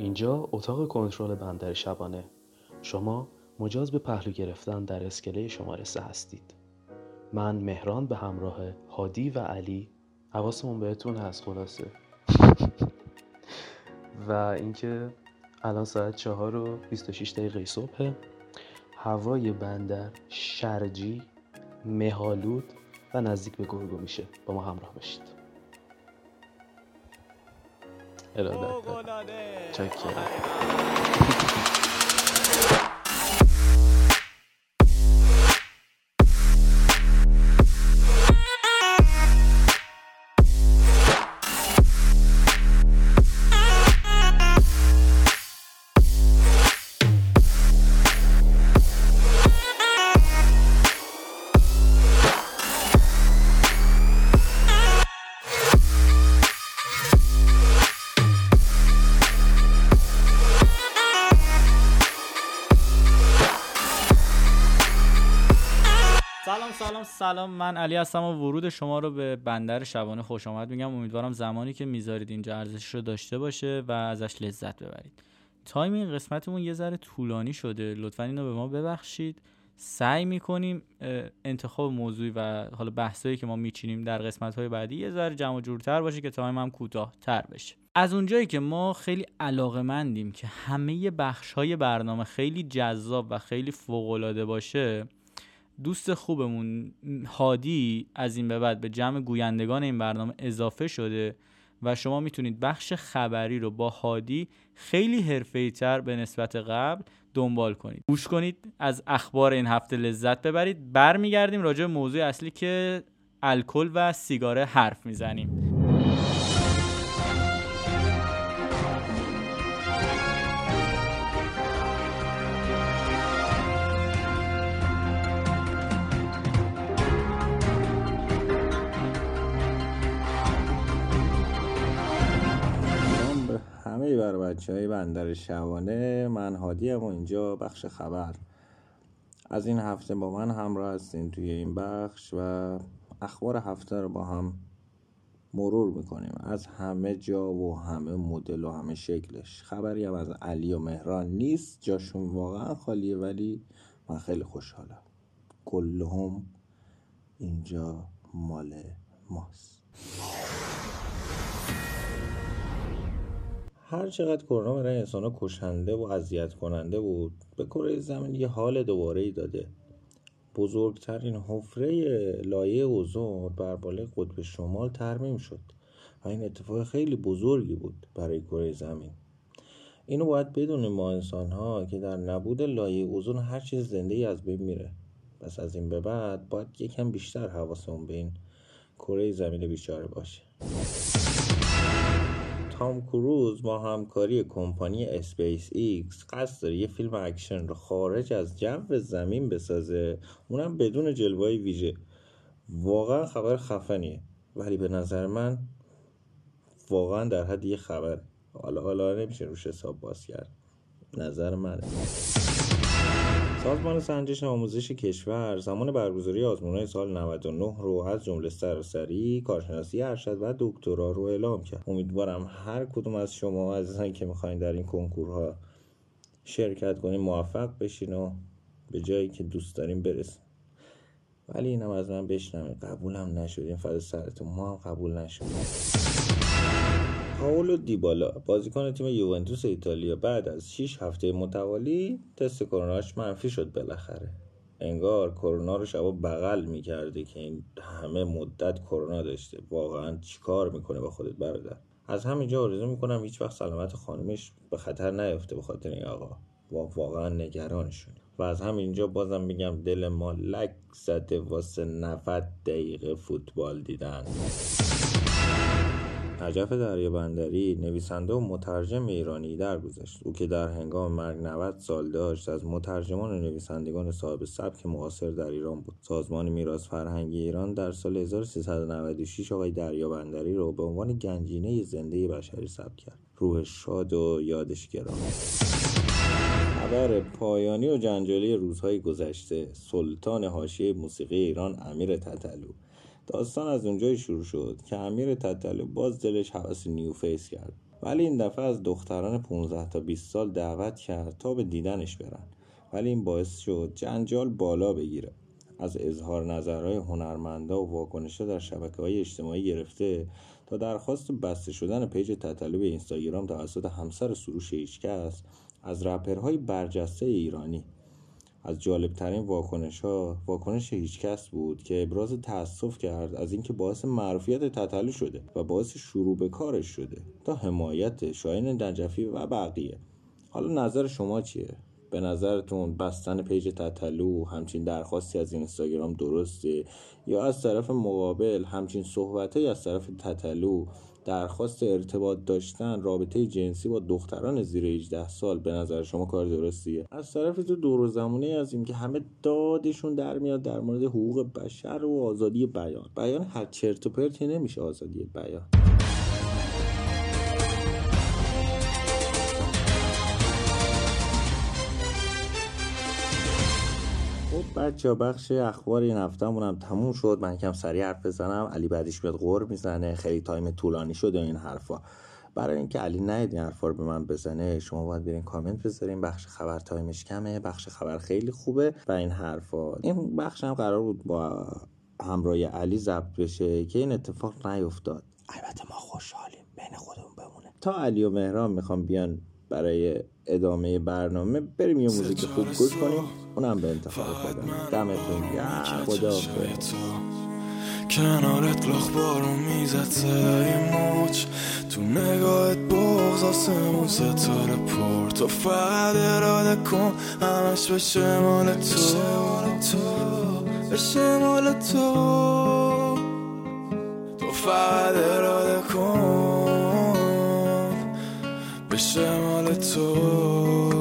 اینجا اتاق کنترل بندر شبانه. شما مجاز به پهلو گرفتن در اسکله شماره سه هستید. من مهران به همراه هادی و علی. حواسمون بهتون هست خلاصه. و اینکه الان ساعت چهار و 26 دقیقه صبح. هوای بندر شرجی مهالود و نزدیک به گرگو میشه. با ما همراه باشید. Eller det. Çok iyi. سلام من علی هستم و ورود شما رو به بندر شبانه خوش آمد. میگم امیدوارم زمانی که می‌ذارید اینجا ارزش رو داشته باشه و ازش لذت ببرید. time این قسمتمون یه ذره طولانی شده. لطفا اینو به ما ببخشید. سعی می‌کنیم انتخاب موضوعی و حالا بحثایی که ما میچینیم در قسمت های بعدی یه ذره جمع جورتر باشه که time هم کوتاه تر بشه. از اونجایی که ما خیلی علاقه مندیم که همه بخش های برنامه خیلی جذاب و خیلی فوق باشه دوست خوبمون هادی از این به بعد به جمع گویندگان این برنامه اضافه شده و شما می‌تونید بخش خبری رو با هادی خیلی حرفه‌ای تر به نسبت قبل دنبال کنید. گوش کنید از اخبار این هفته لذت ببرید. برمیگردیم راجع به موضوع اصلی که الکل و سیگاره حرف می‌زنیم. بر بچه های بندر شوانه من هادی و اینجا بخش خبر. از این هفته با من همراه هستین توی این بخش و اخبار هفته رو با هم مرور می‌کنیم. از همه جا و همه مدل و همه شکلش. خبری هم از علی و مهران نیست جاشون واقعا خالیه ولی من خیلی خوشحالم. کلهم اینجا مال ماست. هر چقدر کرونا برای انسان کشنده و اذیت کننده بود به کره زمین یه حال دوباره ای داده. بزرگترین حفره لایه اوزون بر بالای قطب شمال ترمیم شد و این اتفاق خیلی بزرگی بود برای کره زمین. اینو باید بدونیم ما انسان ها که در نبود لایه اوزون هر چیز زنده ای از بین میره. پس از این به بعد باید یکم بیشتر حواسمون به این کره زمین بیچاره باشه. تام کروز با همکاری کمپانی اسپیس ایکس قصد داره یه فیلم اکشن رو خارج از جو زمین بسازه. اونم بدون جلوه ویژه. واقعا خبر خفنیه. ولی به نظر من واقعا در حد یه خبر. حالا حالا نمیشه روش حساب باز کرد. نظر منه. سازمان سنجش آموزش کشور زمان برگزاری آزمونهای سال 99 رو از جمله سراسری کارشناسی ارشد و دکترا رو اعلام کرد. امیدوارم هر کدوم از شما عزیزان که می‌خواین در این کنکورها شرکت کنین موفق بشین و به جایی که دوست داریم برسیم. ولی اینم از من بشنوید قبولم نشدیم فضا سرتون ما هم قبول نشدیم پاولو دیبالا. بازیکن تیم یوونتوس ایتالیا بعد از 6 هفته متوالی تست کروناش منفی شد بالاخره. انگار کرونا رو شبا بغل می‌کرده که این همه مدت کرونا داشته. واقعا چیکار می‌کنه با خودت برادر؟ از همینجا آرزو می‌کنم هیچ وقت سلامت خانمش به خطر نیفته به خاطر این آقا. واقعا نگرانشون. و از همینجا بازم میگم دل ما لک زده واسه 90 دقیقه فوتبال دیدن. نجف دریا بندری نویسنده و مترجم ایرانی درگذشت. او که در هنگام مرگ 90 سال داشت از مترجمان و نویسندگان صاحب سبک معاصر در ایران بود. سازمان میراث فرهنگی ایران در سال 1396 آقای دریا بندری را به عنوان گنجینه زنده بشری ثبت کرد. روح شاد و یادش گرامی خبر پایانی و جنجالی روزهای گذشته سلطان حاشیه موسیقی ایران امیر تتلو. داستان از اونجایی شروع شد که امیر تتلو باز دلش هوس new face کرد. ولی این دفعه از دختران 15 تا 20 سال دعوت کرد تا به دیدنش برن. ولی این باعث شد جنجال بالا بگیره. از اظهار نظرهای هنرمندا و واکنشها در شبکه های اجتماعی گرفته تا درخواست بسته شدن page تتلو اینستاگرام توسط همسر سروش هیچکس از رپرهای برجسته ایرانی. از جالبترین واکنش ها واکنش هیچکس بود که ابراز تأسف کرد از اینکه باعث معروفیت تطلو شده و باعث شروع به کارش شده تا حمایت شاهین نجفی و بقیه. حالا نظر شما چیه؟ به نظرتون بستن پیج تطلو همچین درخواستی از اینستاگرام درسته یا از طرف مقابل همچین صحبته از طرف تطلو درخواست ارتباط داشتن رابطه جنسی با دختران زیر 18 سال به نظر شما کار درستیه؟ از طرف تو دور و زمونه از این که همه دادشون در میاد در مورد حقوق بشر و آزادی بیان. بیان هر چرت و پرتی نمیشه آزادی بیان. بچه بخش اخبار این هفتهمون هم تموم شد. من کم سریع حرف بزنم. علی بعدش بیاد غور می‌زنه. خیلی تایم طولانی شده این حرفا. برای اینکه علی نیاد این حرفا رو به من بزنه شما باید برین کامنت بذارین. بخش خبر time ش کمه. بخش خبر خیلی خوبه و این حرفا. این بخش هم قرار بود با همراه علی ضبط بشه که این اتفاق نیفتاد. البته ما خوشحالیم. بین خودمون بمونه. تا علی و مهران می‌خوام بیان برای ادامه برنامه بریم یه موزیک خوب گوش کنیم. اونم به انتخاب خودم دمتون گرم. خدا کنارت لاخ بارو می‌زد صدای موج. تو نگاهت بغز آسمون ستاره پر. تو فقط اراده کن همش بشه مال تو. بشه مال تو. تو فقط اراده کن Piszem, ale co?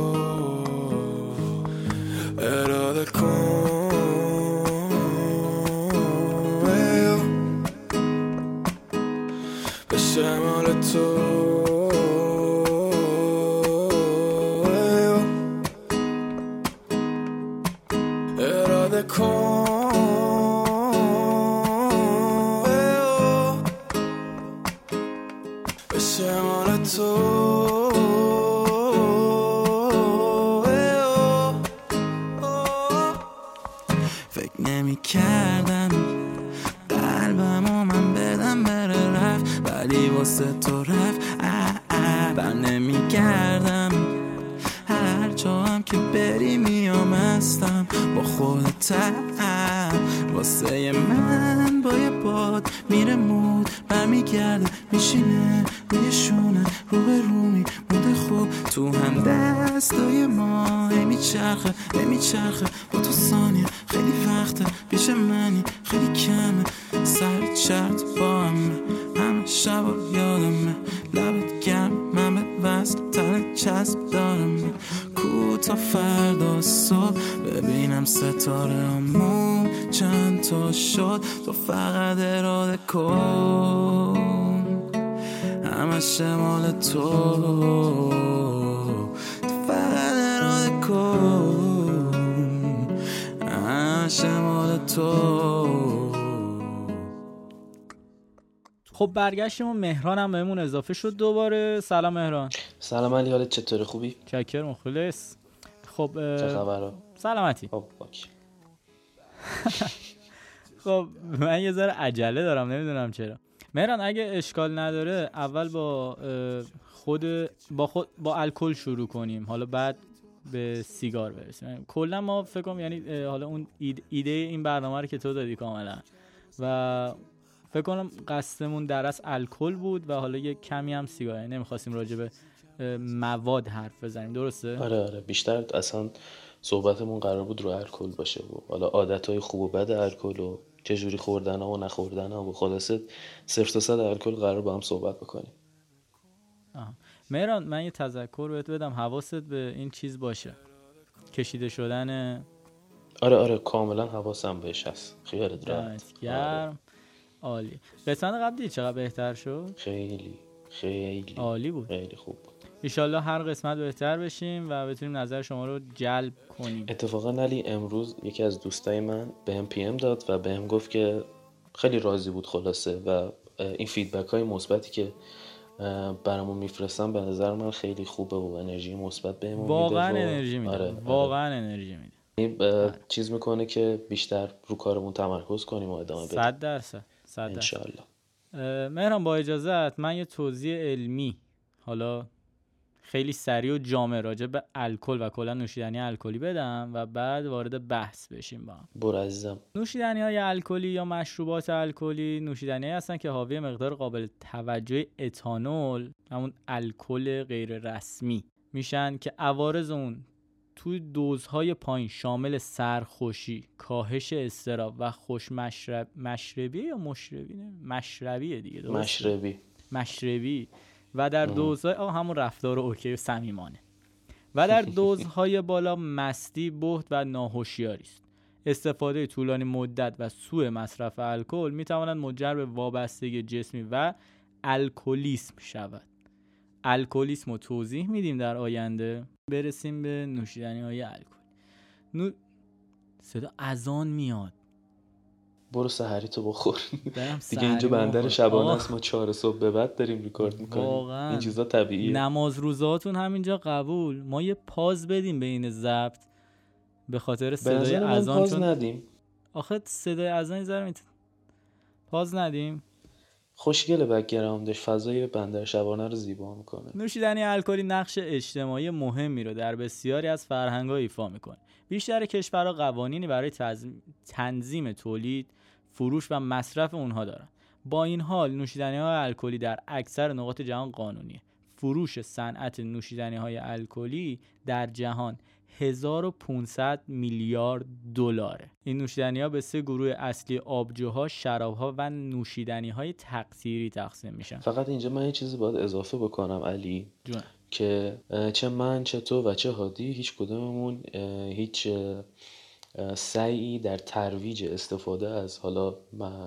بشه مال تو. خب برگشتیم و مهران هم بهمون اضافه شد دوباره. سلام مهران. سلام علی حالت چطوره؟ خوبی؟ چکر مخلص خب چه خبره سلامتی. خب باک خب من یه ذره عجله دارم نمی‌دونم چرا. مهران اگه اشکال نداره اول با خود با خود با الکل شروع کنیم. حالا بعد به سیگار برسیم. کلا ما فکر کنم یعنی حالا اون ایده این برنامه رو که تو دادی کاملا. و فکر کنم قصدمون در از الکل بود و حالا یه کمی هم سیگار. یعنی نمی‌خواستیم راجع به مواد حرف بزنیم. درسته؟ آره آره. بیشتر اصلا صحبتمون قرار بود رو الکل باشه. و حالا عادت های خوب و بد الکل و چجوری خوردن ها و نخوردن ها و خلاصه صرف تا صد الکل قرار با هم صحبت بکنیم. مهران من یه تذکر بهت بدم. حواست به این چیز باشه. کشیده شدن آره آره کاملا حواسم بهش هست. خیالت راحت. گرم. عالی. قسمت قبلی چقدر بهتر شد؟ خیلی خیلی. عالی بود. خیلی خوب. ایشالله هر قسمت بهتر بشیم و بتونیم نظر شما رو جلب کنیم. اتفاقا علی امروز یکی از دوستای من به هم پی ام داد و به هم گفت که خیلی راضی بود خلاصه و این فیدبک های مثبتی که برامون میفرستن به نظر من خیلی خوبه و انرژی مثبت بهمون میده واقعا انرژی میده. آره. واقعا آره. انرژی میده. چیز می‌کنه که بیشتر رو کارمون تمرکز کنیم و ادامه بدیم. صد درصد صد درصد. مهران با اجازت من یه توضیح علمی حالا خیلی سریع و جامع راجع به الکل و کلا نوشیدنی الکلی بدم و بعد وارد بحث بشیم با هم. برو عزیزم. نوشیدنی های الکلی یا مشروبات الکلی نوشیدنی هستن که حاوی مقدار قابل توجه اتانول همون الکل غیر رسمی میشن که عوارض اون توی دوزهای پایین شامل سرخوشی، کاهش استراب و خوش مشرب مشربی یا مشربی؟ نه مشربیه دیگه درسته؟ مشربی. مشربی. و در دوزهای همون رفتار اوکی و صمیمانه. و در دوزهای بالا مستی بهت و ناهوشیاری است. استفاده طولانی مدت و سوء مصرف الکل می تواند منجر به وابستگی جسمی و الکلیسم شود. الکلیسم رو توضیح میدیم در آینده. برسیم به نوشیدنی های الکل. نو... صدا اذان میاد. برو سحری تو بخور. دیگه اینجا بندر شبانه است ما چهار صبح به بعد داریم ریکورد می‌کنیم. واقعا. این چیزا طبیعیه. نماز روزاتون همینجا قبول. ما یه پاز بدیم به این ضبط به خاطر صدای اذان پاز چون ندیم. آخه صدای اذان زر پاز ندیم. خوشگله بکگراندش فضای بندر شبانه رو زیبا می‌کنه. نوشیدنی الکلی نقش اجتماعی مهمی رو در بسیاری از فرهنگ‌ها ایفا می‌کنه. بیشتر کشورها قوانینی برای تنظیم تولید فروش و مصرف اونها دارن. با این حال نوشیدنی های الکلی در اکثر نقاط جهان قانونیه. فروش صنعت نوشیدنی های الکلی در جهان 1500 میلیارد دلاره. این نوشیدنی ها به سه گروه اصلی آبجوها شرابها و نوشیدنی های تقصیری تقسیم میشن. فقط اینجا من یه چیزی باید اضافه بکنم علی که چه من چه تو و چه هادی هیچ کدوممون هیچ سعی در ترویج استفاده از حالا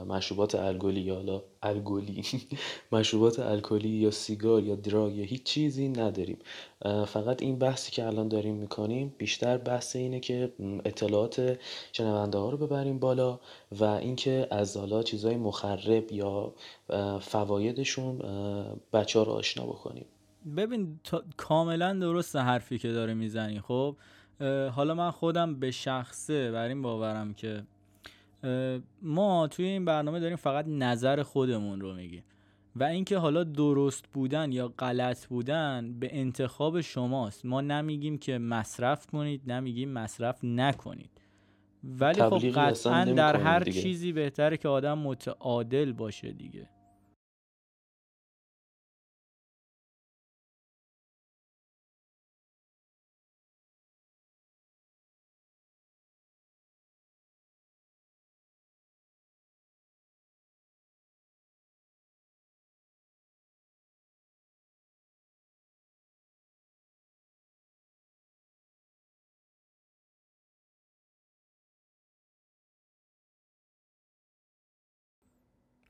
مشروبات الکلی یا حالا الکلی مشروبات الکلی یا سیگار یا دراگ یا هیچ چیزی نداریم. فقط این بحثی که الان داریم می‌کنیم بیشتر بحث اینه که اطلاعات شنونده ها رو ببریم بالا و اینکه از حالا چیزهای مخرب یا فوایدشون بچه ها رو آشنا بکنیم. ببین کاملا درست حرفی که داره می‌زنی خب؟ حالا من خودم به شخصه بر این باورم که ما توی این برنامه داریم فقط نظر خودمون رو میگیم و اینکه حالا درست بودن یا غلط بودن به انتخاب شماست. ما نمیگیم که مصرف کنید نمیگیم مصرف نکنید. ولی خب قطعا در هر چیزی بهتره که آدم متعادل باشه دیگه.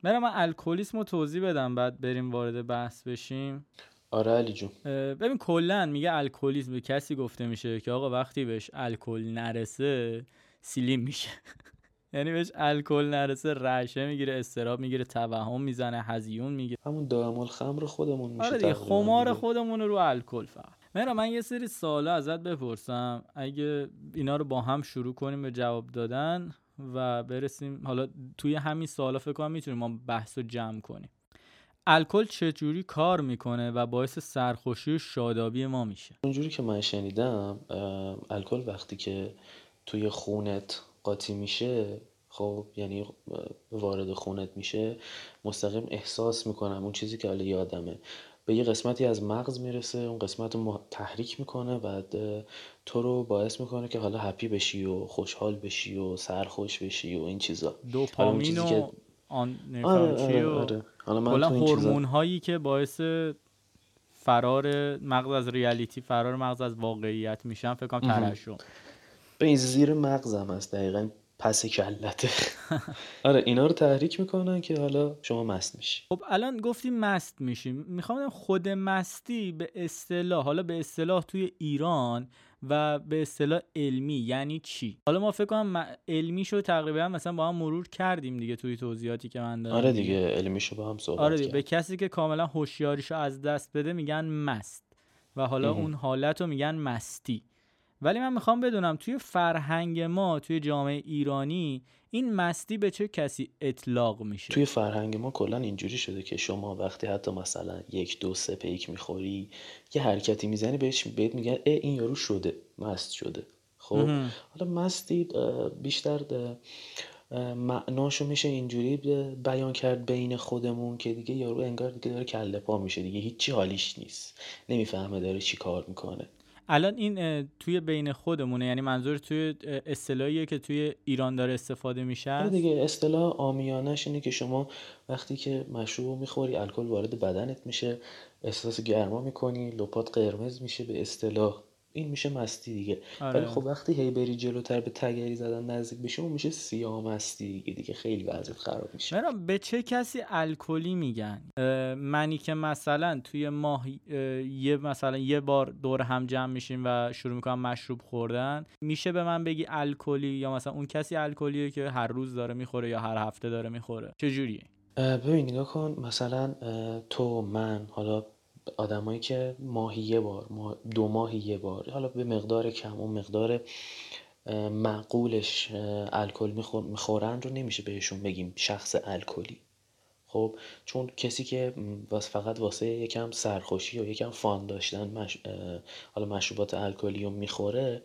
برم من الکلیسم رو توضیح بدم بعد بریم وارد بحث بشیم. آره علی جون. ببین کلا میگه الکلیسم به کسی گفته میشه که آقا وقتی بهش الکل نرسه سیلیم میشه. یعنی بهش الکل نرسه رشه می‌گیره استراب می‌گیره توهم می‌زنه هزیون می‌گیره همون دائم الخمر خودمون میشه آره دیگه خمار خودمون رو الکل فقط. مرا من یه سری سوالا ازت بپرسم. اگه اینا رو با هم شروع کنیم به جواب دادن و برسیم. حالا توی همین سوالا فکر کنم می‌تونیم ما بحث رو جمع کنیم. الکل چجوری کار می‌کنه و باعث سرخوشی و شادابی ما میشه؟ اونجوری که من شنیدم الکل وقتی که توی خونت قاطی میشه خب یعنی وارد خونت میشه مستقیم احساس می‌کنم اون چیزی که حالا یادمه. به یه قسمتی از مغز می‌رسه اون قسمت رو تحریک می‌کنه و تو رو باعث می‌کنه که حالا هپی بشی و خوشحال بشی و سرخوش بشی و این چیزا. دوپامین و آن آره آره آره. حالا هورمون هایی که باعث فرار مغز از ریالیتی فرار مغز از واقعیت میشن فکر کنم ترشح. به این زیر مغزم هست دقیقا. پس کلته آره اینا رو تحریک می‌کنن که حالا شما مست میشی. خب الان گفتی مست میشیم. می‌خوام خود مستی به اصطلاح حالا به اصطلاح توی ایران و به اصطلاح علمی یعنی چی؟ حالا ما فکر کنم علمی شو تقریبا مثلا با هم مرور کردیم دیگه توی توضیحاتی که من دادم آره دیگه. علمی شو با هم صحبت آره دیگه. به کسی که کاملا هوشیاریشو از دست بده میگن مست و حالا اون حالت رو میگن مستی. ولی من می‌خوام بدونم توی فرهنگ ما توی جامعه ایرانی این مستی به چه کسی اطلاق میشه؟ توی فرهنگ ما کلا اینجوری شده که شما وقتی حتی مثلا یک دو سه پیک می‌خوری یه حرکتی می‌زنی بهش بهت میگن ای این یارو شده مست شده. خب؟ حالا مستی بیشتر معناشو میشه اینجوری بیان کرد بین خودمون که دیگه یارو انگار دیگه داره کله پا میشه دیگه هیچی حالیش نیست. نمی‌فهمه داره چی کار می‌کنه. الان این توی بین خودمونه یعنی منظور توی اصطلاحیه که توی ایران داره استفاده میشه. آره دیگه اصطلاح آمیانش اینه که شما وقتی که مشروب می‌خوری الکل وارد بدنت میشه احساس گرما می‌کنی لپات قرمز میشه به اصطلاح. این میشه مستی دیگه. آره. ولی خب وقتی هی بری جلوتر به تگری زدن نزدیک بشه اون میشه سیاه مستی دیگه دیگه خیلی وضعیت خراب میشه. مرام به چه کسی الکلی میگن؟ منی که مثلا توی ماه یه مثلا یه بار دور هم جمع میشیم و شروع می‌کنم مشروب خوردن میشه به من بگی الکلی یا مثلا اون کسی الکلیه که هر روز داره می‌خوره یا هر هفته داره می‌خوره؟ چجوریه؟ ببین نگاه کن مثلا تو من حالا آدمایی که ماهی یه بار دو ماهی یه بار حالا به مقدار کم اون مقدار معقولش الکل می‌خورن رو نمیشه بهشون بگیم شخص الکلی. خب چون کسی که فقط واسه یکم سرخوشی و یکم فان داشتن حالا مشروبات الکلی رو می‌خوره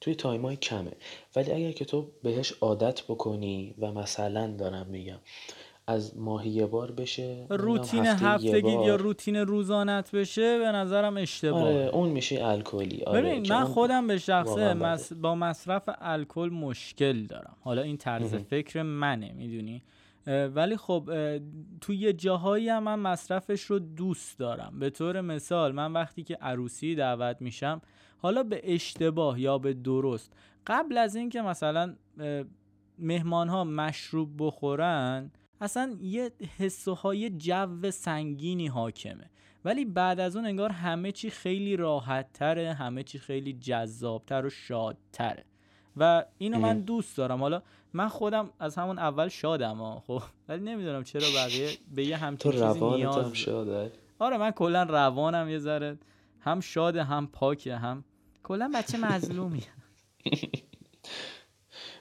توی تایمای کمه. ولی اگر که تو بهش عادت بکنی و مثلا دارم میگم از ماهی یه بار بشه روتین هفتگی یا روتین روزانت بشه به نظرم اشتباه. آره اون میشه الکلی. آره ببین من خودم به شخصه مس... با مصرف الکل مشکل دارم. حالا این طرز فکر منه می‌دونی؟ ولی خب توی یه جاهایی هم من مصرفش رو دوست دارم. به طور مثال من وقتی که عروسی دعوت میشم حالا به اشتباه یا به درست قبل از اینکه مثلا مهمان ها مشروب بخورن اصلا یه حس و های جو سنگینی حاکمه. ولی بعد از اون انگار همه چی خیلی راحت تره همه چی خیلی جذابتر و شادتره. و اینو من دوست دارم. حالا من خودم از همون اول شادم ها خب. ولی نمی‌دونم چرا بقیه به یه همچین چیزی نیاز هم شاده؟ آره من کلا روانم یه ذره. هم شاده هم پاکه هم کلا بچه مظلومی.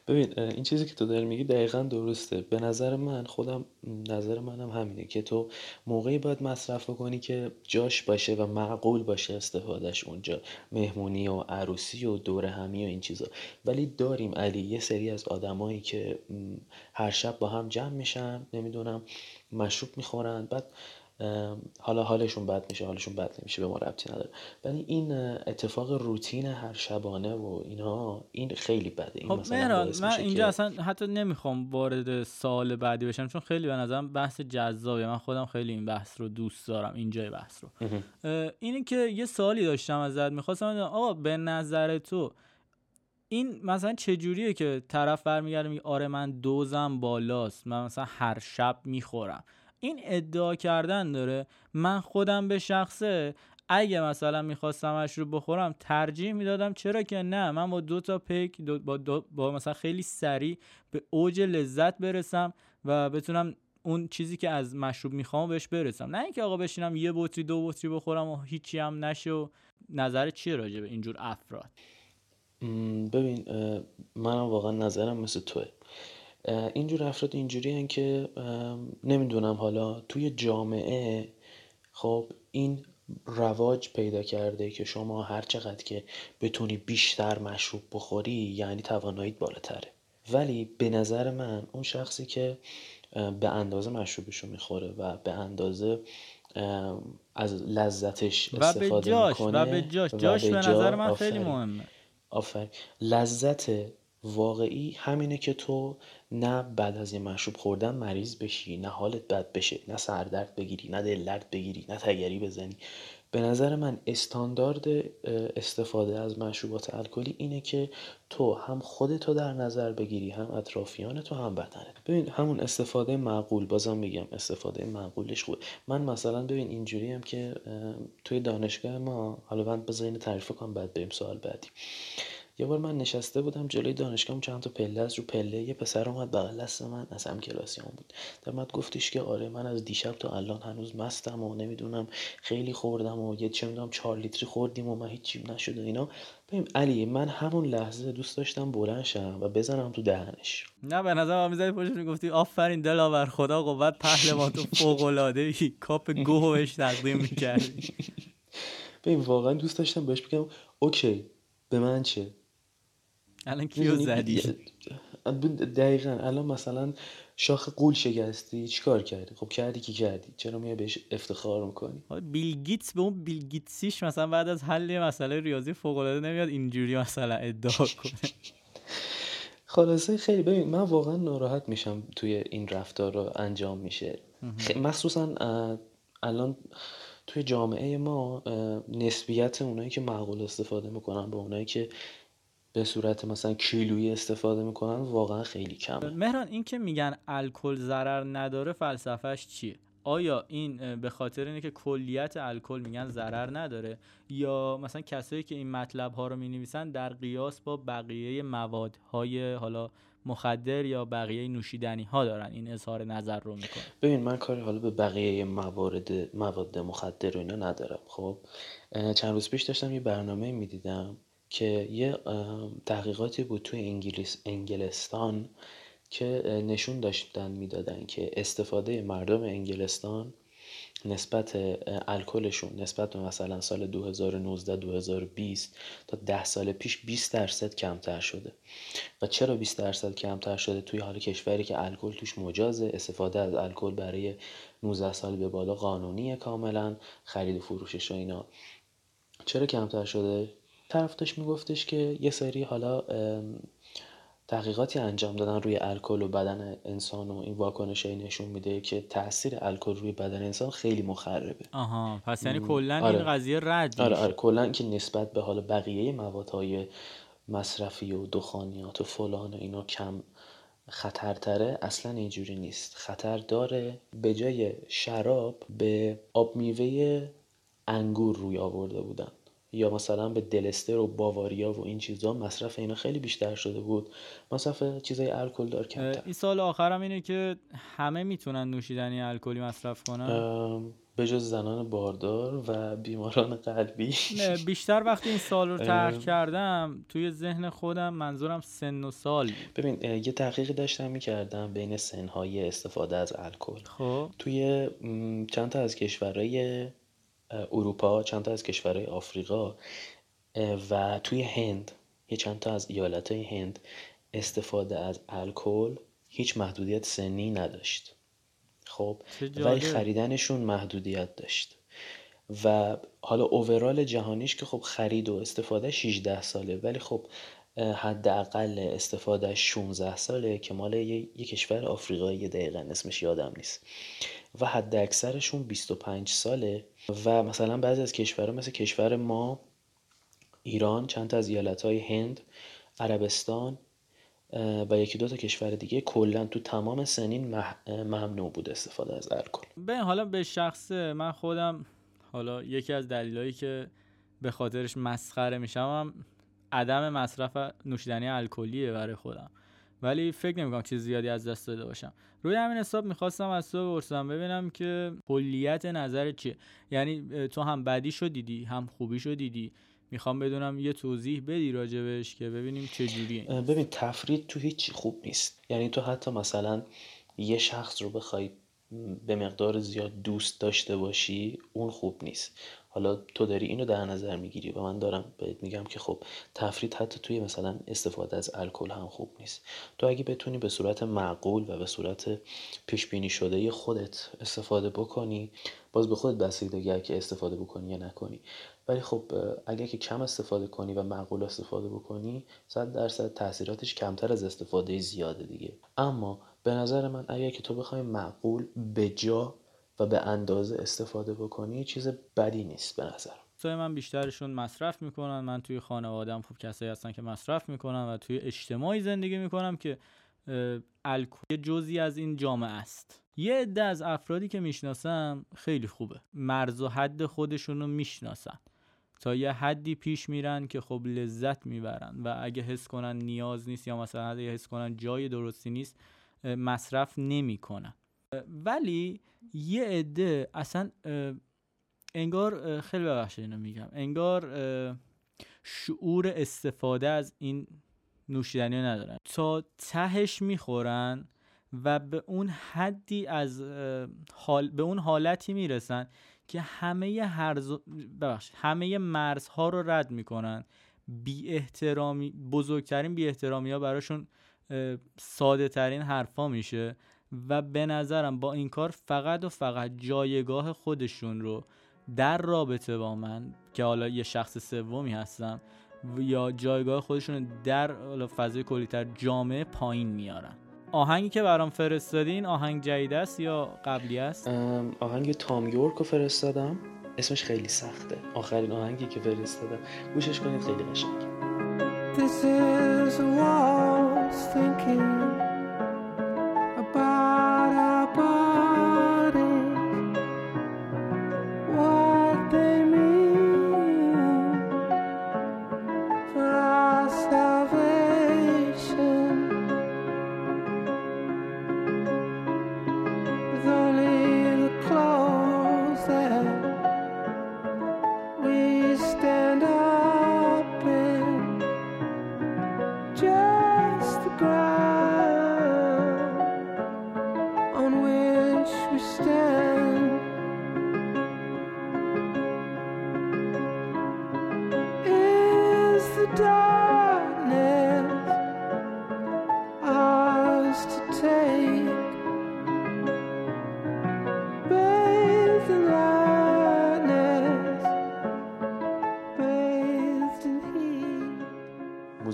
ببین این چیزی که تو داری میگی دقیقا درسته. به نظر من خودم نظر منم همینه که تو موقعی باید مصرف کنی که جاش باشه و معقول باشه استفادهش اونجا. مهمونی و عروسی و دور همی و این چیزا. ولی داریم علی یه سری از آدمایی که هر شب با هم جمع میشن نمی‌دونم مشروب می‌خورن بعد حالا حالشون بد میشه حالشون بد نمیشه به ما ربطی نداره. ولی این اتفاق روتین هر شبانه و اینا این خیلی بده. این خب مهران من اینجا اصلا حتی نمی‌خوام وارد سال بعدی بشم چون خیلی به نظرم بحث جذابه. من خودم خیلی این بحث رو دوست دارم اینجای بحث رو. اینه که یه سالی داشتم ازت می‌خواستم آقا به نظر تو این مثلا چجوریه که طرف برمیگرده میگه آره من دوزم بالاست من مثلا هر شب می‌خورم. این ادعا کردن داره. من خودم به شخصه. اگه مثلا میخواستمش رو بخورم ترجیح می‌دادم. چرا که نه؟ من با دو تا پیک با, با مثلا خیلی سریع به اوج لذت برسم و بتونم اون چیزی که از مشروب می‌خوام بهش برسم. نه اینکه آقا بشینم یه بطری دو بطری بخورم و هیچی هم نشه و نظر چیه راجع به اینجور افراد؟ ببین منم واقعا نظرم مثل توه. اینجور افراد اینجوری که نمی‌دونم حالا توی جامعه خب این رواج پیدا کرده که شما هر چقدر که بتونی بیشتر مشروب بخوری یعنی تواناییت بالاتره. ولی به نظر من اون شخصی که به اندازه مشروبشو می‌خوره و به اندازه از لذتش استفاده و به جاش و به جاش. جاش به نظر من خیلی مهمه. آفرین. لذت واقعی همینه که تو نه بعد از یه مشروب خوردن مریض بشی نه حالت بد بشه نه سردرد بگیری نه دل درد بگیری نه تگری بزنی. به نظر من استاندارد استفاده از مشروبات الکلی اینه که تو هم خودتو در نظر بگیری هم اطرافیان تو هم بدنت. ببین همون استفاده معقول بازم میگم استفاده معقولش خوبه. من مثلا ببین اینجوری هم که توی دانشگاه ما حالا من بذار تعریف کنم بعد بریم سوال بعدی. یه بار من نشسته بودم جلوی دانشگاه چند تا پله از رو پله یه پسر اومد بغل دست من از هم کلاسیام بود. در من گفتش که آره من از دیشب تا الان هنوز مستم و نمی‌دونم خیلی خوردم و یه چه می‌دونم چهار لیتری خوردیم و من هیچی نشد و اینا. ببین علی من همون لحظه دوست داشتم بلند شم و بزنم تو دهنش. نه به نظر من می‌زدی پشت می‌گفتی آفرین دلاور خدا قوت پهلوان تو فوق العاده کاپ گوه بهش تقدیم می‌کردی. ببین واقعا دوست داشتم بهش بگم OK به من چه؟ الان کیو زدی؟ دقیقا. الان مثلا شاخ غول شکستی چیکار کردی؟ خب کردی کی کردی. چرا میای بهش افتخار می‌کنی؟ بیل گیتس به اون بیل گیتسیش مثلا بعد از حل مسئله ریاضی فوق العاده نمیاد اینجوری مثلا ادعا کنه. خلاصه خیلی ببین من واقعا ناراحت میشم وقتی این رفتار رو انجام میشه. مخصوصا الان توی جامعه ما نسبیت اونایی که معقول استفاده می‌کنن به اونایی که به صورت مثلا کیلویی استفاده می‌کنن واقعا خیلی کمه مهران این که میگن الکل ضرر نداره فلسفهش چیه؟ آیا این به خاطر اینه که کلیت الکل میگن ضرر نداره؟ یا مثلا کسایی که این مطلب ها رو می نویسن در قیاس با بقیه موادهای حالا مخدر یا بقیه نوشیدنی ها دارن این اظهار نظر رو می‌کنن؟ ببین من کاری حالا به بقیه موارد مواد مخدر رو اینا ندارم خب؟ چند روز پیش داشتم یه برنامه می‌دیدم که یه تحقیقاتی بود توی انگلیس انگلستان که نشون داشتن می‌دادن که استفاده مردم انگلستان نسبت الکلشون نسبت به مثلا سال 2019 2020 تا 10 سال پیش 20 درصد کمتر شده. و چرا 20 درصد کمتر شده؟ توی حال کشوری که الکل توش مجازه استفاده از الکل برای 19 سال به بالا قانونیه کاملا خرید و فروشش و اینا. چرا کمتر شده؟ طرف داشت میگفتش که یه سری حالا تحقیقاتی انجام دادن روی الکل و بدن انسان و این واکنش نشون میده که تاثیر الکل روی بدن انسان خیلی مخربه. آها پس یعنی کلا آره. این قضیه رد آره آره کلا که نسبت به حالا بقیه موادهای مصرفی و دخانیات و فلان و اینا کم خطرتره اصلا اینجوری نیست. خطر داره به جای شراب به آب میوه انگور روی آورده بودن. یا مثلا به دلستر و باواریا و این چیزا مصرف اینا خیلی بیشتر شده بود. مصرف چیزای الکل دار کمتر. این سال آخرم اینه که همه می‌تونن نوشیدنی الکلی مصرف کنن؟ به جز زنان باردار و بیماران قلبی. نه بیشتر وقتی این سال رو ترک کردم توی ذهن خودم منظورم سن و سال ببین یه تحقیقی داشتم می‌کردم بین سنهای استفاده از الکل. خب. توی چند تا از کشورهای اروپا چند تا از کشورهای آفریقا و توی هند یه چند تا از ایالت های هند استفاده از الکل هیچ محدودیت سنی نداشت. خب ولی خریدنشون محدودیت داشت. و یه اوورال جهانیش که خب خرید و استفاده 16 ساله ولی خب حداقل استفاده 16 ساله که مال یه, کشور آفریقایی دقیقا اسمش یادم نیست. و حد اکثرشون 25 ساله و مثلا بعضی از کشورها مثل کشور ما ایران چند تا از ایالت هند عربستان و یکی دو تا کشور دیگه کلا تو تمام سنین ممنوع بود استفاده از الکل. به حالا به شخص من خودم حالا یکی از دلایلی که به خاطرش مسخره میشم عدم مصرف نوشیدنی الکلیه برای خودم. ولی فکر نمی‌کنم چیز زیادی از دست داده باشم. روی همین حساب می‌خواستم از تو بپرسم ببینم که کلیت نظر چیه. یعنی تو هم بدی دیدی هم خوبی دیدی. می‌خوام بدونم یه توضیح بدی راجبش که ببینیم چه جوریه. ببین تفرید تو هیچی خوب نیست. یعنی تو حتی مثلا یه شخص رو بخوای به مقدار زیاد دوست داشته باشی اون خوب نیست. حالا تو داری اینو در نظر می‌گیری و من دارم بهت میگم که خب تفرید حتی توی مثلا استفاده از الکل هم خوب نیست. تو اگه بتونی به صورت معقول و به صورت پیش بینی شده خودت استفاده بکنی باز به خودت بستگی که استفاده بکنی یا نکنی. ولی خب اگر که کم استفاده کنی و معقول استفاده بکنی صد درصد تاثیراتش کمتر از استفاده زیاده دیگه. اما به نظر من اگر که تو بخوای معقول به جا و به اندازه استفاده بکنی چیز بدی نیست به نظر دوستای من بیشترشون مصرف می‌کنن. من توی خانوادم خب کسایی هستن که مصرف می‌کنن و توی اجتماعی زندگی می‌کنم که الکل یه جزی از این جامعه است. یه عده از افرادی که می‌شناسم خیلی خوبه. مرز و حد خودشون رو می‌شناسن. تا یه حدی پیش میرن که خب لذت می‌برن و اگه حس کنن نیاز نیست یا مثلا اگه حس کنن جای درستی نیست مصرف نمی‌کنن. ولی یه عده اصلا انگار خیلی ببخشید اینو میگم. انگار شعور استفاده از این نوشیدنی رو ندارن. تا تهش می‌خورن و به اون حدی از حال به اون حالتی می‌رسن که همه هرز ببخشید همه مرزها رو رد می‌کنن. بی احترامی بزرگترین بی احترامی ها براشون ساده ترین حرفا میشه. و به نظرم با این کار فقط و فقط جایگاه خودشون رو در رابطه با من که حالا یه شخص سومی هستم یا جایگاه خودشون در فضای کلیتر جامعه پایین میارن. آهنگی که برام فرستادین آهنگ جدید است یا قبلی است؟ آهنگ تام یورک رو فرستادم. اسمش خیلی سخته. آخرین آهنگی که فرستادم. گوشش کنید خیلی قشنگه.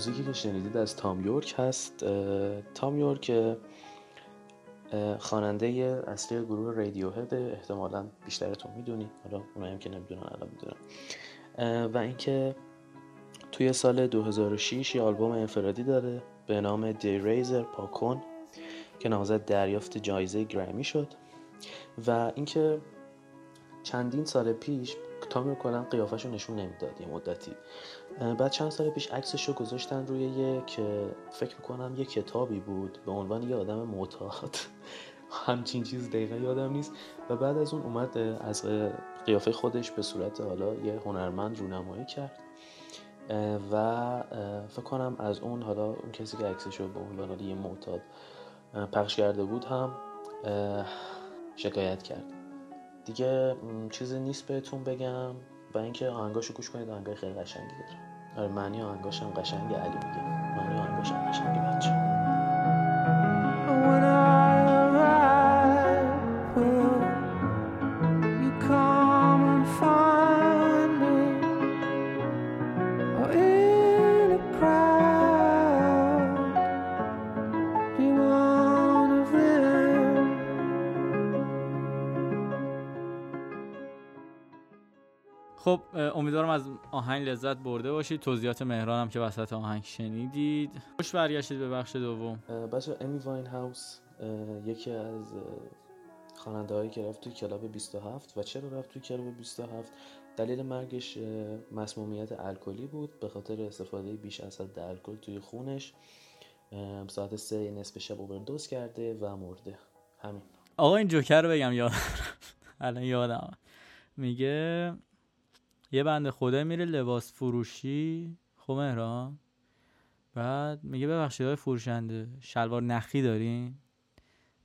موزیکی که شنیدید از تام یورک هست. تام یورک خواننده اصلی گروه رادیو هد احتمالا بیشترتون می‌دونید حالا اونایی که نمی‌دونن الان می‌دونن. و اینکه توی سال 2006 یه آلبوم انفرادی داره به نام دی ریزر پاکون که نامزد دریافت جایزه گرمی شد. و اینکه چندین سال پیش تامر کلا قیافش رو نشون نمی‌داد یه مدتی. بعد چند سال پیش عکسش رو گذاشتن روی که فکر می‌کنم یه کتابی بود به عنوان یه آدم معتاد. همچین چیز دقیقا یادم نیست. و بعد از اون اومد از قیافه خودش به صورت حالا یه هنرمند رونمایی کرد. و فکر کنم از اون حالا اون کسی که عکسش رو به عنوان یه معتاد پخش کرده بود هم شکایت کرد. دیگه چیزی نیست بهتون بگم. و اینکه آهنگاشو گوش کنید آهنگای خیلی قشنگی داره آره معنی آهنگاش هم قشنگه علی میگه. معنی آهنگاش هم قشنگه خب امیدوارم از آهنگ لذت برده باشید. توضیحات مهران هم که وسط آهنگ شنیدید. خوش برگشتید به بخش دوم. بچه امی واین هاوس یکی از خواننده هایی که رفت توی کلاب 27 و چرا رفت توی کلاب 27 دلیل مرگش مسمومیت الکلی بود. به خاطر استفاده بیش از حد الکل توی خونش. ساعت سه نصف شب اووردوز کرده و مرده. همین. آقا این جوکر رو بگم یادم الان یادم. میگه یه بنده خدا میره لباس فروشی. خب مهران. بعد میگه ببخشید های فروشنده شلوار نخی دارین؟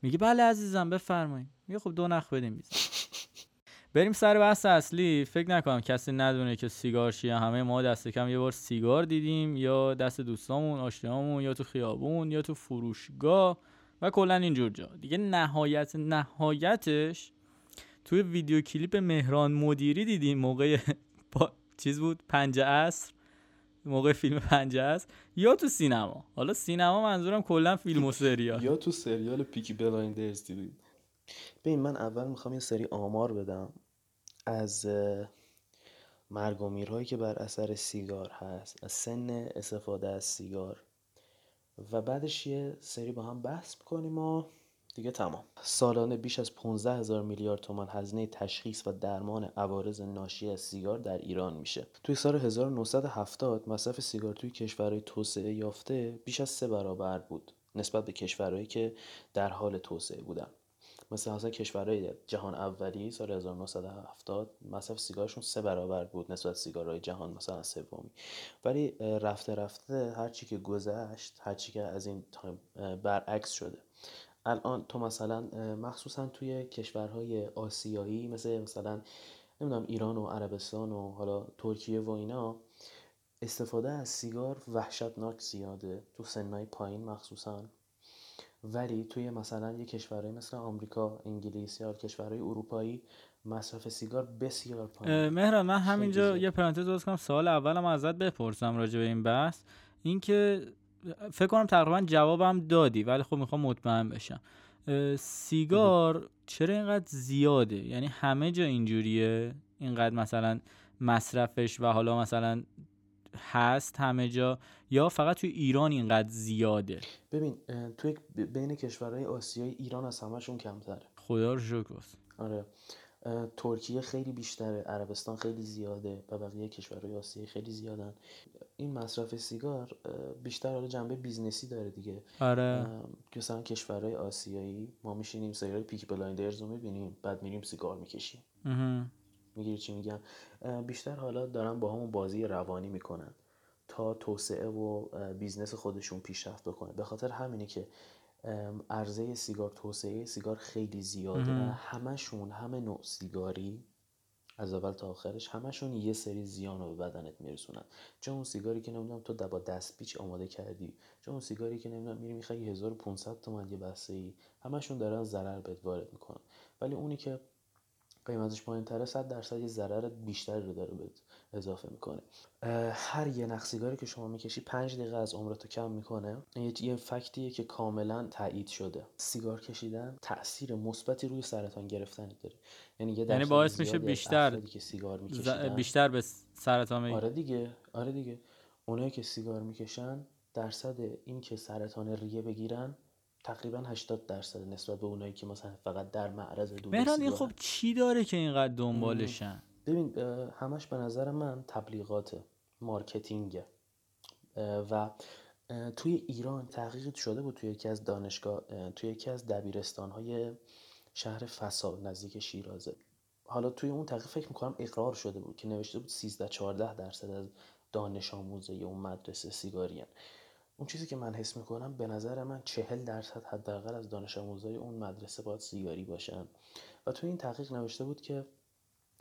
میگه بله عزیزم بفرمایید میگه خب دو نخ بدیم بیزن. بریم سر بحث اصلی. فکر نکنم کسی ندونه که سیگار چیه. همه ما دست کم یه بار سیگار دیدیم. یا دست دوستامون آشنامون یا تو خیابون یا تو فروشگاه. و کلا اینجور جا. دیگه نهایت نهایتش توی ویدیو کلیپ مهران مدیری دیدیم موقع با چیز بود؟ پنجه اصر موقع فیلم پنجه است یا تو سینما. حالا سینما منظورم کلا فیلم و سریال. یا تو سریال پیکی بلایندرز دیدید ببین من اول می‌خوام یه سری آمار بدم از مرگ و میرهایی که بر اثر سیگار هست. از سن استفاده از سیگار. و بعدش یه سری با هم بحث می‌کنیم و دیگه تمام. سالانه بیش از 15 هزار میلیارد تومان هزینه تشخیص و درمان عوارض ناشی از سیگار در ایران میشه. توی سال 1970 مصرف سیگار توی کشورهای توسعه یافته بیش از سه برابر بود نسبت به کشورهایی که در حال توسعه بودن. مثل مثلا کشورهای جهان اولی سال 1970 مصرف سیگارشون سه برابر بود نسبت سیگارهای جهان مثلا سومی. ولی رفته رفته هرچی که گذشت هرچی که از این تایم برعکس شده. الان تو مثلا مخصوصا توی کشورهای آسیایی مثل مثلا نمی‌دونم ایران و عربستان و حالا ترکیه و اینا استفاده از سیگار وحشتناک زیاده تو سنهای پایین مخصوصا. ولی توی مثلا یه کشورهای مثل آمریکا انگلیس یا کشورهای اروپایی مصرف سیگار بسیار پایین. مهران من همینجا یه پرانتز باز کنم. سوال اولم ازت بپرسم راجع به این بحث. اینکه فکر کنم تقریبا جوابم دادی ولی خب می‌خوام مطمئن بشم. سیگار چرا اینقدر زیاده؟ یعنی همه جا اینجوریه؟ اینقدر مثلا مصرفش و حالا مثلا هست همه جا؟ یا فقط توی ایران اینقدر زیاده؟ ببین توی بین کشورهای آسیایی ایران از همشون کمتره. خدا رو شکر. آره. ترکیه خیلی بیشتره عربستان خیلی زیاده و بقیه کشورهای آسیایی خیلی زیادن. این مصرف سیگار بیشتر حالا جنبه business ی داره دیگه. آره. مثلا کشورهای آسیایی ما میشینیم سریال پیک بلایندرز رو می‌بینیم بعد میریم سیگار می‌کشیم. می‌گیری چی میگم؟ بیشتر حالا دارن با همون بازی روانی می‌کنن تا توسعه و business خودشون پیشرفت بکنه. به خاطر همینه که عرضه سیگار توسعه سیگار خیلی زیاده همشون همه نوع سیگاری از اول تا آخرش همشون یه سری زیان رو به بدنت میرسونن. چون اون سیگاری که نمی‌دونم تو با دست پیچ آماده کردی چون اون سیگاری که نمی‌دونم میری می‌خوای 1500 تومن یه بسته ای همشون دارن ضرر بهت وارد می‌کنن. ولی اونی که قیمتش پایین تره صد درصد یه ضرر بیشتری رو داره بهت اضافه می‌کنه. هر یه نخ سیگاری که شما می‌کشی پنج دقیقه از عمرتو کم می‌کنه. یه, یه فکتیه که کاملا تایید شده. سیگار کشیدن تاثیر مثبتی روی سرطان گرفتن داره. یعنی یه یعنی باعث میشه بیشتر که سیگار بیشتر به سرطان می... آره دیگه آره دیگه. اونایی که سیگار می‌کشن درصد این که سرطان ریه بگیرن تقریبا 80 درصد نسبت به اونایی که مثلا فقط در معرض دود مهران این خب چی داره که اینقدر دنبالشن؟ ببین همش به نظر من تبلیغات marketing. و توی ایران تحقیق شده بود توی یکی از دانشگاه توی یکی از دبیرستان های شهر فساد نزدیک شیرازه. حالا توی اون تحقیق فکر می‌کنم اقرار شده بود که نوشته بود 13 14 درصد از دانش آموزه اون مدرسه سیگاریان اون چیزی که من حس می‌کنم به نظر من چهل درصد حداقل از دانش آموزای اون مدرسه باید سیگاری باشن. و تو این تحقیق نوشته بود که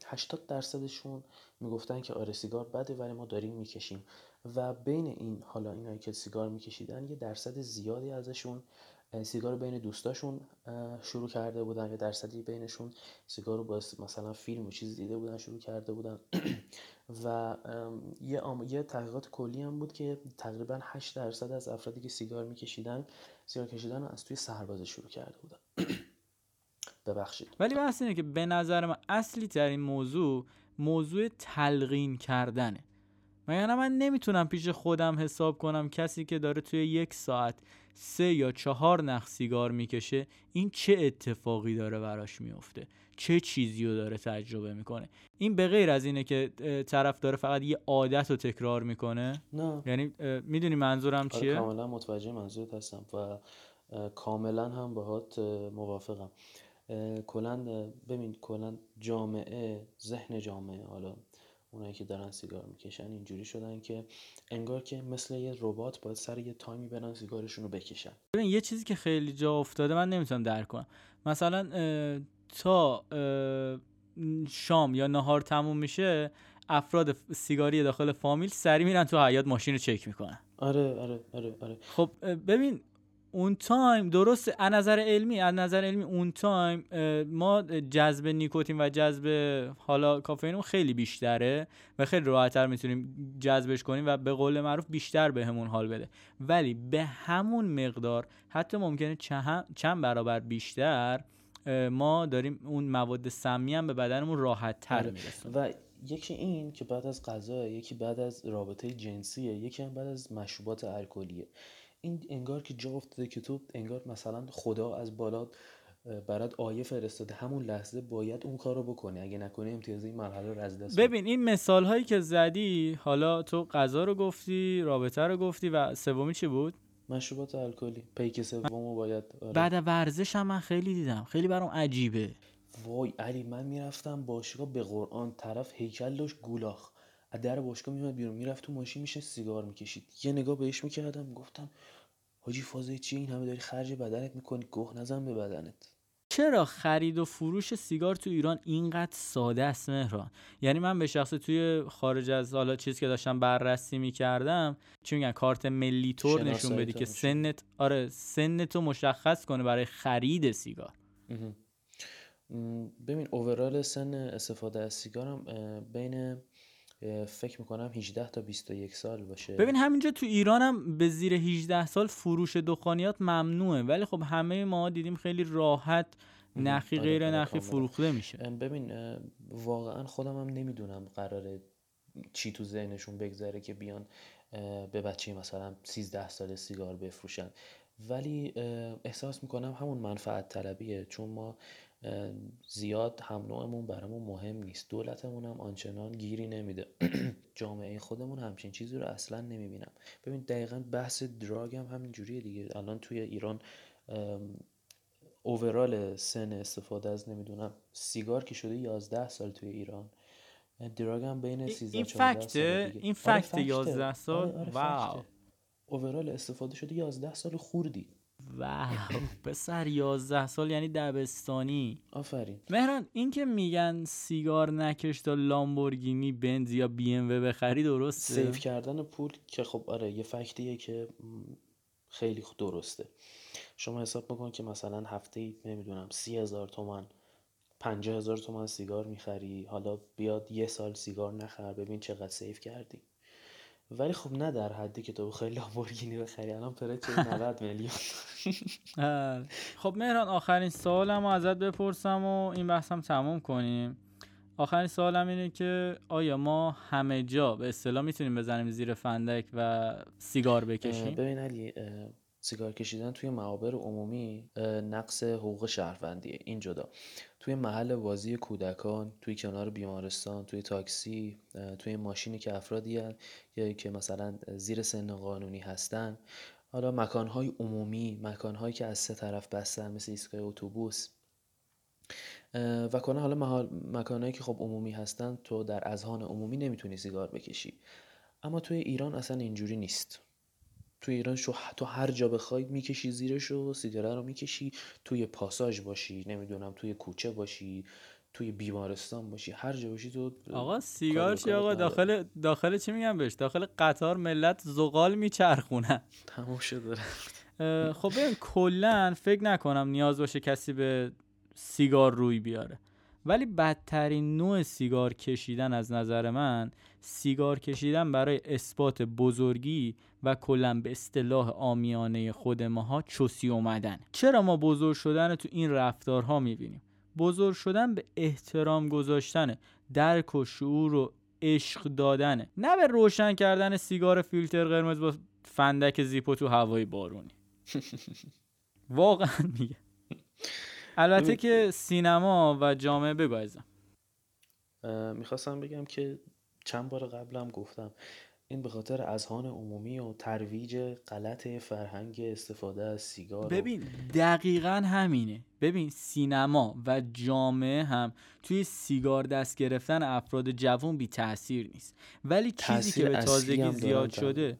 80 درصدشون می‌گفتن که آره سیگار بده ولی ما داریم می‌کشیم. و بین این حالا اینایی که سیگار میکشیدن یه درصد زیادی ازشون سیگار بین دوستاشون شروع کرده بودن. یا درصدی بینشون سیگار رو با مثلا فیلم و چیز دیده بودن شروع کرده بودن. و یه, یه تحقیقات کلی هم بود که تقریبا 8 درصد از افرادی که سیگار میکشیدن سیگار کشیدن از توی سربازه شروع کرده بودن. ببخشید. ولی بحث اینه که به نظر من اصلی ترین موضوع موضوع تلقین کردنه. من من نمی‌تونم پیش خودم حساب کنم کسی که داره توی یک ساعت سه یا چهار نخ سیگار می‌کشه این چه اتفاقی داره براش میفته؟ چه چیزی رو داره تجربه می‌کنه؟ این به غیر از اینه که طرف داره فقط یه عادت رو تکرار می‌کنه؟ نه. یعنی می‌دونی منظورم آره، چیه؟ کاملا متوجه منظورت هستم و کاملا هم باهات موافقم. کلا ببین کلا جامعه ذهن جامعه. حالا اونایی که دارن سیگار می‌کشن اینجوری شدن که انگار که مثل یه ربات باید سر یه time ی برن سیگارشون رو بکشن. ببین یه چیزی که خیلی جا افتاده من نمی‌تونم درک کنم. مثلا تا شام یا نهار تموم میشه افراد سیگاری داخل فامیل سری میرن تو حیات ماشین رو چک می‌کنن. آره آره آره آره. خب ببین اون time درست از نظر علمی از نظر علمی اون time ما جذب نیکوتین و جذب حالا کافئین خیلی بیشتره و خیلی راحتتر می‌تونیم جذبش کنیم و به قول معروف بیشتر بهمون به حال بده. ولی به همون مقدار حتی ممکنه چند برابر بیشتر ما داریم اون مواد سمی هم به بدنمون راحت تر آره. و یکی این که بعد از غذا یکی بعد از رابطه جنسیه یکی هم بعد از مشروبات الکلیه. این انگار که جا افتاده که تو انگار مثلا خدا از بالا برات آیه فرستاده. همون لحظه باید اون کار رو بکنی. اگه نکنی امتیاز این مرحله رو از دست ببین این مثال هایی که زدی حالا تو غذا رو گفتی رابطه رو گفتی و سومی چی بود؟ مشروبات الکلی. پیک سومو باید آره. بعد ورزش هم من خیلی دیدم. خیلی برام عجیبه. وای علی من می‌رفتم باشگاه به قرآن طرف هیکل داشت گولاخ. از در باشگاه میومد بیرون می‌رفت تو ماشین میشه سیگار می‌کشید. یه نگاه بهش می‌کردم گفتم حاجی فازه چی این همه داری خرج بدنت می‌کنی گوه نزن به بدنت. چرا خرید و فروش سیگار تو ایران اینقدر ساده است مهران؟ یعنی من به شخص توی خارج از حالا چیزی که داشتم بررسی می‌کردم چی میگن کارت ملی تور نشون بدی که سنت آره سنتو مشخص کنه برای خرید سیگار. ببین اوورال سن استفاده از سیگارم بین فکر می‌کنم 18 تا 21 سال باشه. ببین همینجا تو ایران هم به زیر 18 سال فروش دخانیات ممنوعه. ولی خب همه ما دیدیم خیلی راحت نخی آره، غیر آره، نخی فروخته میشه. ببین واقعا خودم هم نمی‌دونم قراره چی تو ذهنشون بگذره که بیان به بچه مثلا 13 سال سیگار بفروشن. ولی احساس می‌کنم همون منفعت طلبیه. چون ما زیاد هم نوعمون برامون مهم نیست. دولتمون هم آنچنان گیری نمیده. جامعه خودمون همچین چیزی رو اصلا نمی‌بینم. ببین دقیقا بحث دراگ هم همین جوریه دیگه. الان توی ایران اوورال سن استفاده از نمی‌دونم سیگار که شده 11 سال توی ایران. دراگ هم بین 13 این فکته؟ این فکت 11 سال؟ آره واو. اوورال استفاده شده 11 سال خوردی واو پسر 11 سال یعنی دبستانی. آفرین. مهران این که میگن سیگار نکش تا لامبورگینی بنز یا بی ام و بخری درسته؟ سیف کردن پول که خب آره یه فکتیه که خیلی درسته. شما حساب بکن که مثلا هفته ای نمی‌دونم سی هزار تومن پنجاه هزار تومن سیگار می‌خری. حالا بیاد یه سال سیگار نخر ببین چقدر سیف کردی. ولی خب نه در حدی که تو خیلی لامبورگینی بخری. الان پرچ 90 میلیون. خب مهران آخرین سوالم رو ازت بپرسم و این بحثم تموم کنیم. آخرین سوالم اینه که آیا ما همه جا به اصطلاح می‌تونیم بزنیم زیر فندک و سیگار بکشیم؟ ببین علی سیگار کشیدن توی معابر عمومی نقص حقوق شهروندیه. این جدا. توی محل بازی کودکان توی کنار بیمارستان توی تاکسی توی ماشینی که افرادی یا که مثلا زیر سن قانونی هستن. حالا مکانهای عمومی مکانهایی که از سه طرف بستن مثل ایستگاه اتوبوس. و کنه حالا مکانهایی که خب عمومی هستن تو در اذهان عمومی نمی‌تونی سیگار بکشی. اما توی ایران اصلا اینجوری نیست. توی ایران شو تو هر جا بخوای می‌کشی زیرش و سیگاره رو می‌کشی توی پاساژ باشی نمی‌دونم توی کوچه باشی توی بیمارستان باشی هر جا باشی تو آقا سیگار چی؟ آقا داخل داخل چی میگم بهش؟ داخل قطار ملت زغال میچرخونن تموم شده خب ببین کلا فکر نکنم نیاز باشه کسی به سیگار روی بیاره. ولی بدترین نوع سیگار کشیدن از نظر من سیگار کشیدن برای اثبات بزرگی و کلا به اصطلاح آمیانه خود ماها چوسی اومدن. چرا ما بزرگ شدن تو این رفتارها می‌بینیم؟ بزرگ شدن به احترام گذاشتن درک و شعور و عشق دادنه نه به روشن کردن سیگار فیلتر قرمز با فندک زیپو تو هوای بارونی. واقعا میگه البته که سینما و جامعه بگو می‌خواستم بگم که چند بار قبلم گفتم این به خاطر اذهان عمومی و ترویج غلط فرهنگ استفاده از سیگار ببین دقیقا همینه. ببین سینما و جامعه هم توی سیگار دست گرفتن افراد جوان بی تاثیر نیست. ولی چیزی که به تازگی زیاد شده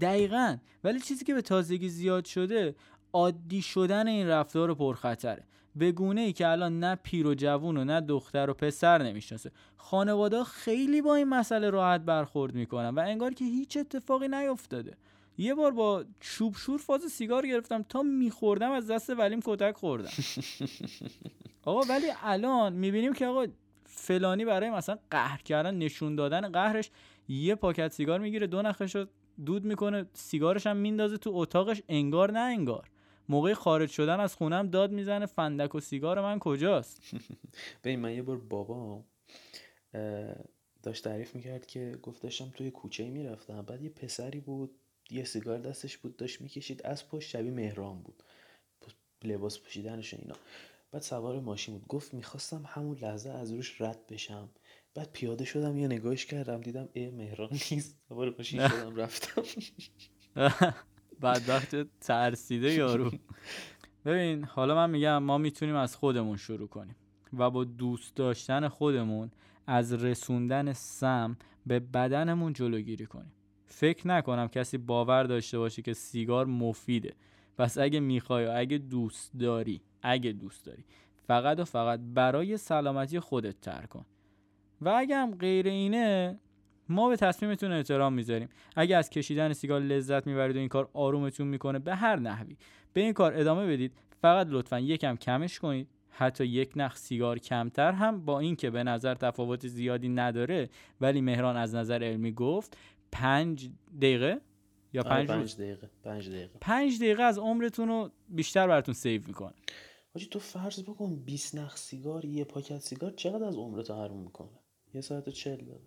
دقیقا. ولی چیزی که به تازگی زیاد شده عادی شدن این رفتار پرخطره. به گونه ای که الان نه پیر و جوون و نه دختر و پسر نمی‌شناسه. خانواده خیلی با این مسئله راحت برخورد می‌کنن و انگار که هیچ اتفاقی نیفتاده. یه بار با چوب شور فاز سیگار گرفتم تا میخوردم از دست ولیم کتک خوردم. آقا ولی الان می‌بینیم که آقا فلانی برای مثلا قهر کردن نشون دادن قهرش یه پاکت سیگار می‌گیره دو نخش دود می‌کنه سیگارش هم میندازه تو اتاقش انگار نه انگار. موقع خارج شدن از خونم داد می‌زنه فندک و سیگار من کجاست؟ ببین من یه بار بابام داشت تعریف می‌کرد که گفت داشتم توی کوچه می‌رفتم. بعد یه پسری بود یه سیگار دستش بود داشت می‌کشید. از پشت شبیه مهران بود. لباس پوشیدنش اینا. بعد سوار ماشین بود. گفت می‌خواستم همون لحظه از روش رد بشم. بعد پیاده شدم یه نگاهش کردم. دیدم ای مهران نیست. سوار ماشین شدم رفتم. بعد وقت ترسیده یارو. ببین حالا من میگم ما می‌تونیم از خودمون شروع کنیم و با دوست داشتن خودمون از رسوندن سم به بدنمون جلوگیری کنیم. فکر نکنم کسی باور داشته باشه که سیگار مفیده. پس اگه می‌خوای اگه دوست داری اگه دوست داری فقط و فقط برای سلامتی خودت تر کن. و اگه هم غیر اینه ما به تصمیمتون احترام می‌ذاریم. اگه از کشیدن سیگار لذت می‌برید و این کار آرومتون می‌کنه به هر نحوی. به این کار ادامه بدید. فقط لطفا یکم کمش کنید. حتی یک نخ سیگار کمتر هم با اینکه به نظر تفاوت زیادی نداره ولی مهران از نظر علمی گفت پنج دقیقه؟ یا آره، پنج, پنج دقیقه پنج دقیقه. پنج دقیقه از عمرتون رو بیشتر براتون سیو می‌کنه. حاجی تو فرض بکن 20 نخ سیگار یه پاکت سیگار چقدر از عمرت حروم می‌کنه؟ یه ساعت و چل دقیقه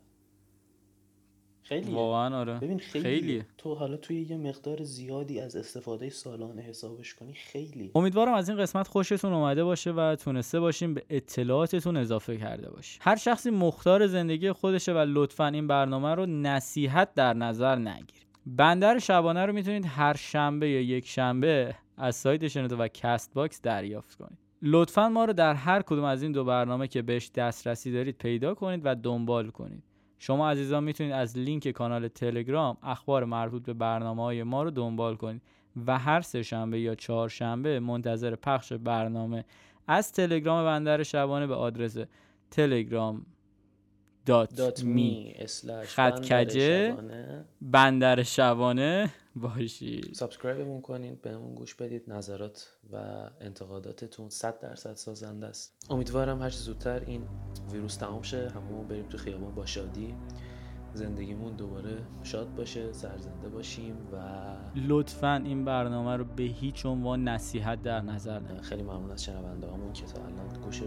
خیلی واقعا آره. ببین خیلی خیلیه. تو حالا توی یه مقدار زیادی از استفاده سالانه حسابش کنی خیلی امیدوارم از این قسمت خوشتون اومده باشه و تونسته باشیم به اطلاعاتتون اضافه کرده باشیم. هر شخصی مختار زندگی خودشه و لطفا این برنامه رو نصیحت در نظر نگیرید. بندر شبانه رو می‌تونید هر شنبه یا یک شنبه از سایت شنوتو و کست باکس دریافت کنید. لطفا ما رو در هر کدوم از این دو برنامه که بهش دسترسی دارید پیدا کنید و دنبال کنید. شما عزیزان می‌تونید از لینک کانال تلگرام اخبار مربوط به برنامه های ما رو دنبال کنید و هر سه شنبه یا چهار شنبه منتظر پخش برنامه از تلگرام بندر شبانه به آدرس تلگرام dot dot me خط کج بندر شبانه باشید subscribe مون کنید بهمون گوش بدید. نظرات و انتقاداتتون 100 درصد سازنده است. امیدوارم هر چه زودتر این ویروس تمام شه. هممون بریم تو خیابان با شادی. زندگیمون دوباره شاد باشه سرزنده باشیم و لطفا این برنامه رو به هیچ عنوان نصیحت در نظر نگیرید خیلی ممنون از شنونده هامون که تا الان گوش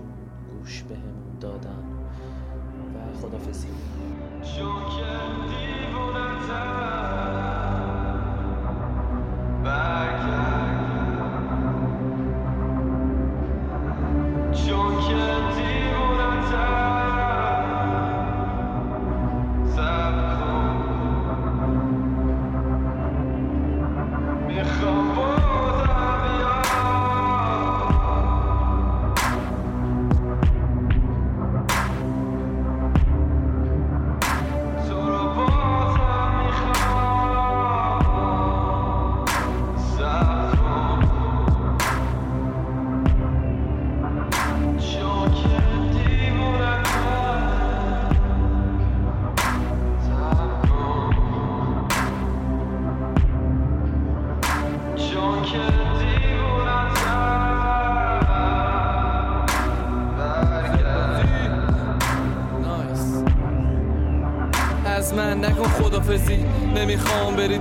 گوش بهمون دادن. و خدافزی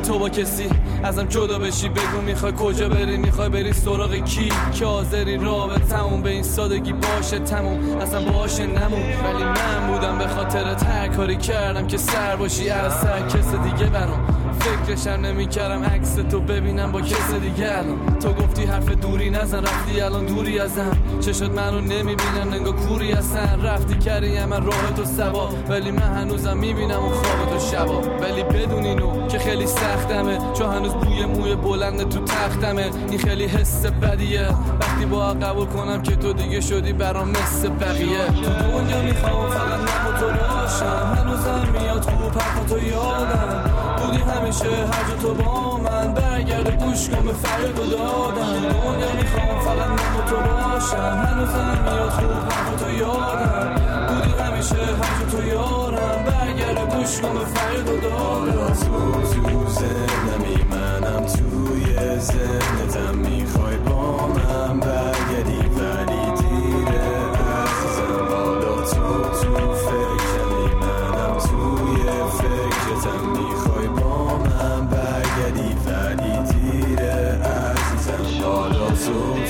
تو با کسی ازم جدا بشی بگو می‌خوای کجا بری می‌خوای بری سراغ کی؟ که حاضری؟ رابطمون به این سادگی باشه تموم. اصلا باشه نمون ولی من بودم به خاطر هر کاری کردم که سر باشی از سر کس دیگه برام. فکرشم نمی‌کردم عکس تو ببینم با کس دیگه الان. تو گفتی حرف دوری نزن رفتی الان دوری ازم. چشات منو نمی‌بینن نگاه کوری هستن. رفتی کردی من راه تو سوا. ولی من هنوزم می‌بینم اون خواب تو شبا. ولی بدون اینو که خیلی سختمه. چون هنوز بوی موی بلند تو تختمه. این خیلی حس بدیه. وقتی با قبول کنم که تو دیگه شدی برام مثل بقیه. تو دنیا می‌خوام فقط من و تو باشم. هنوزم میاد خوب حرفاتو یادم. بودی همیشه هر جا تو با من برگرد گوش کن به فریاد دادم دنیا می‌خوام فقط من و تو باشم. هنوزم میاد خوب حرفاتو یادم بودی همیشه هر تو یارم. برگرد گوش کن به فریاد دادم تو تو زندمی منم توی ذهنتم می‌خوای با من برگردی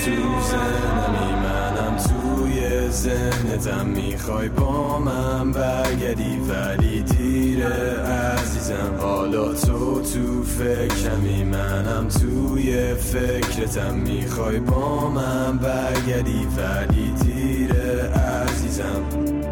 تو ذهنمی منم توی ذهنتم می‌خوای با من برگردی ولی دیره عزیزم. حالا تو تو فکرمی منم توی فکرتم. می‌خوای با من برگردی ولی دیره عزیزم.